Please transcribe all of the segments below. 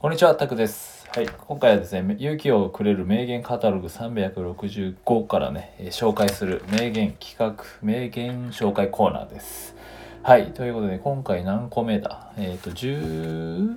こんにちは、タクです。はい、今回はですね、勇気をくれる名言カタログ365からね、えー紹介する名言企画、名言紹介コーナーです。はい、ということで、今回何個目だ？えっ、と、19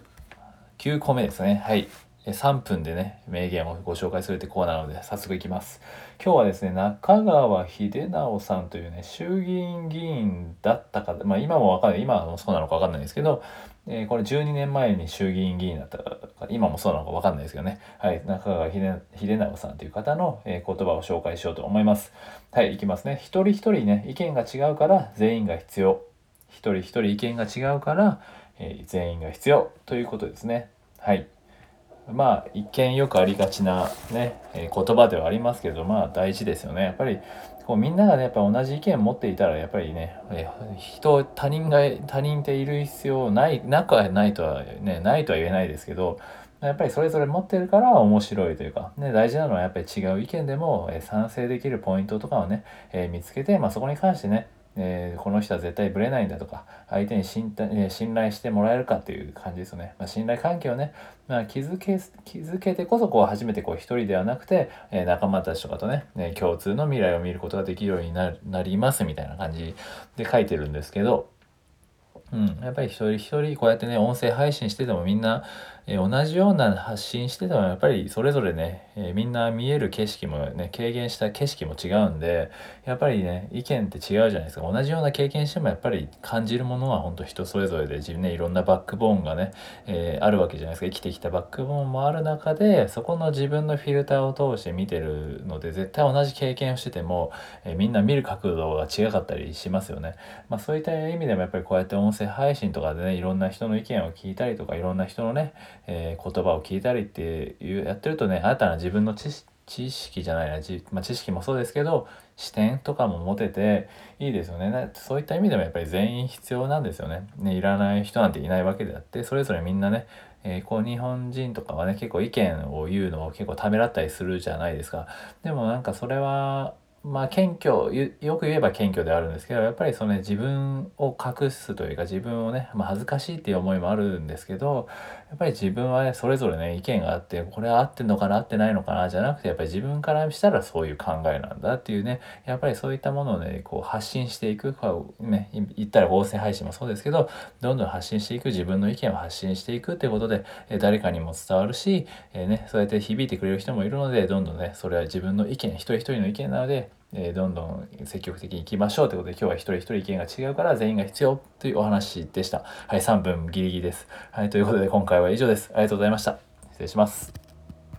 個目ですね。はい。3分でね、名言をご紹介するってコーナーなので、早速いきます。今日はですね、中川秀直さんというね、衆議院議員だったか、まあ今もわかんない、今もそうなのかわかんないですけど、えーこれ12年前に衆議院議員だったか、今もそうなのかわかんないですけどね。はい、中川秀直さんという方の、え言葉を紹介しようと思います。はい、いきますね。一人一人ね、意見が違うから全員が必要。一人一人意見が違うから、えー全員が必要ということですね。はい。まあ一見よくありがちなね、えー言葉ではありますけどまあ大事ですよね。やっぱりこうみんながねやっぱ同じ意見を持っていたらやっぱりね、えー人他人が他人っている必要ないなくはないとはねないとは言えないですけどやっぱりそれぞれ持ってるから面白いというか、ね、大事なのはやっぱり違う意見でも、えー賛成できるポイントとかをね、え見つけて、まあ、そこに関してねえーこの人は絶対ブレないんだとか相手に信頼,、えー信頼してもらえるかっていう感じですよね、まあ、信頼関係をね、まあ、築け築けてこそこう初めてこう一人ではなくて、えー仲間たちとかとね、ね共通の未来を見ることができるようにななりますみたいな感じで書いてるんですけどうん、やっぱり一人一人こうやってね音声配信しててもみんな、え同じような発信しててもやっぱりそれぞれね、えみんな見える景色もね経験した景色も違うんでやっぱりね意見って違うじゃないですか同じような経験してもやっぱり感じるものは本当人それぞれで自分ねいろんなバックボーンがね、えーあるわけじゃないですか生きてきたバックボーンもある中でそこの自分のフィルターを通して見てるので絶対同じ経験をしてても、えーみんな見る角度が違かったりしますよね。まあ、そういった意味でもやっぱりこうやって音声配信とかでねいろんな人の意見を聞いたりとかいろんな人のね、えー言葉を聞いたりっていうやってるとね新たな自分の知識知識じゃないな、じまあ、知識もそうですけど視点とかも持てていいですよね。そういった意味でもやっぱり全員必要なんですよね。ねいらない人なんていないわけであってそれぞれみんなねえーこう日本人とかはね結構意見を言うのを結構ためらったりするじゃないですか。でもなんかそれはまあ謙虚よく言えば謙虚であるんですけどやっぱりその、ね、自分を隠すというか自分をね、まあ、恥ずかしいっていう思いもあるんですけどやっぱり自分はねそれぞれね意見があってこれは合ってんのかな合ってないのかなじゃなくてやっぱり自分からしたらそういう考えなんだっていうねやっぱりそういったものをねこう発信していくこうね言ったら音声配信もそうですけどどんどん発信していく自分の意見を発信していくっていうことで、誰かにも伝わるし、えーね、そうやって響いてくれる人もいるのでどんどんねそれは自分の意見一人一人の意見なのでえーどんどん積極的に行きましょうということで今日は一人一人意見が違うから全員が必要というお話でした。はい、3分ギリギリです。はい、ということで今回は以上です。ありがとうございました。失礼します。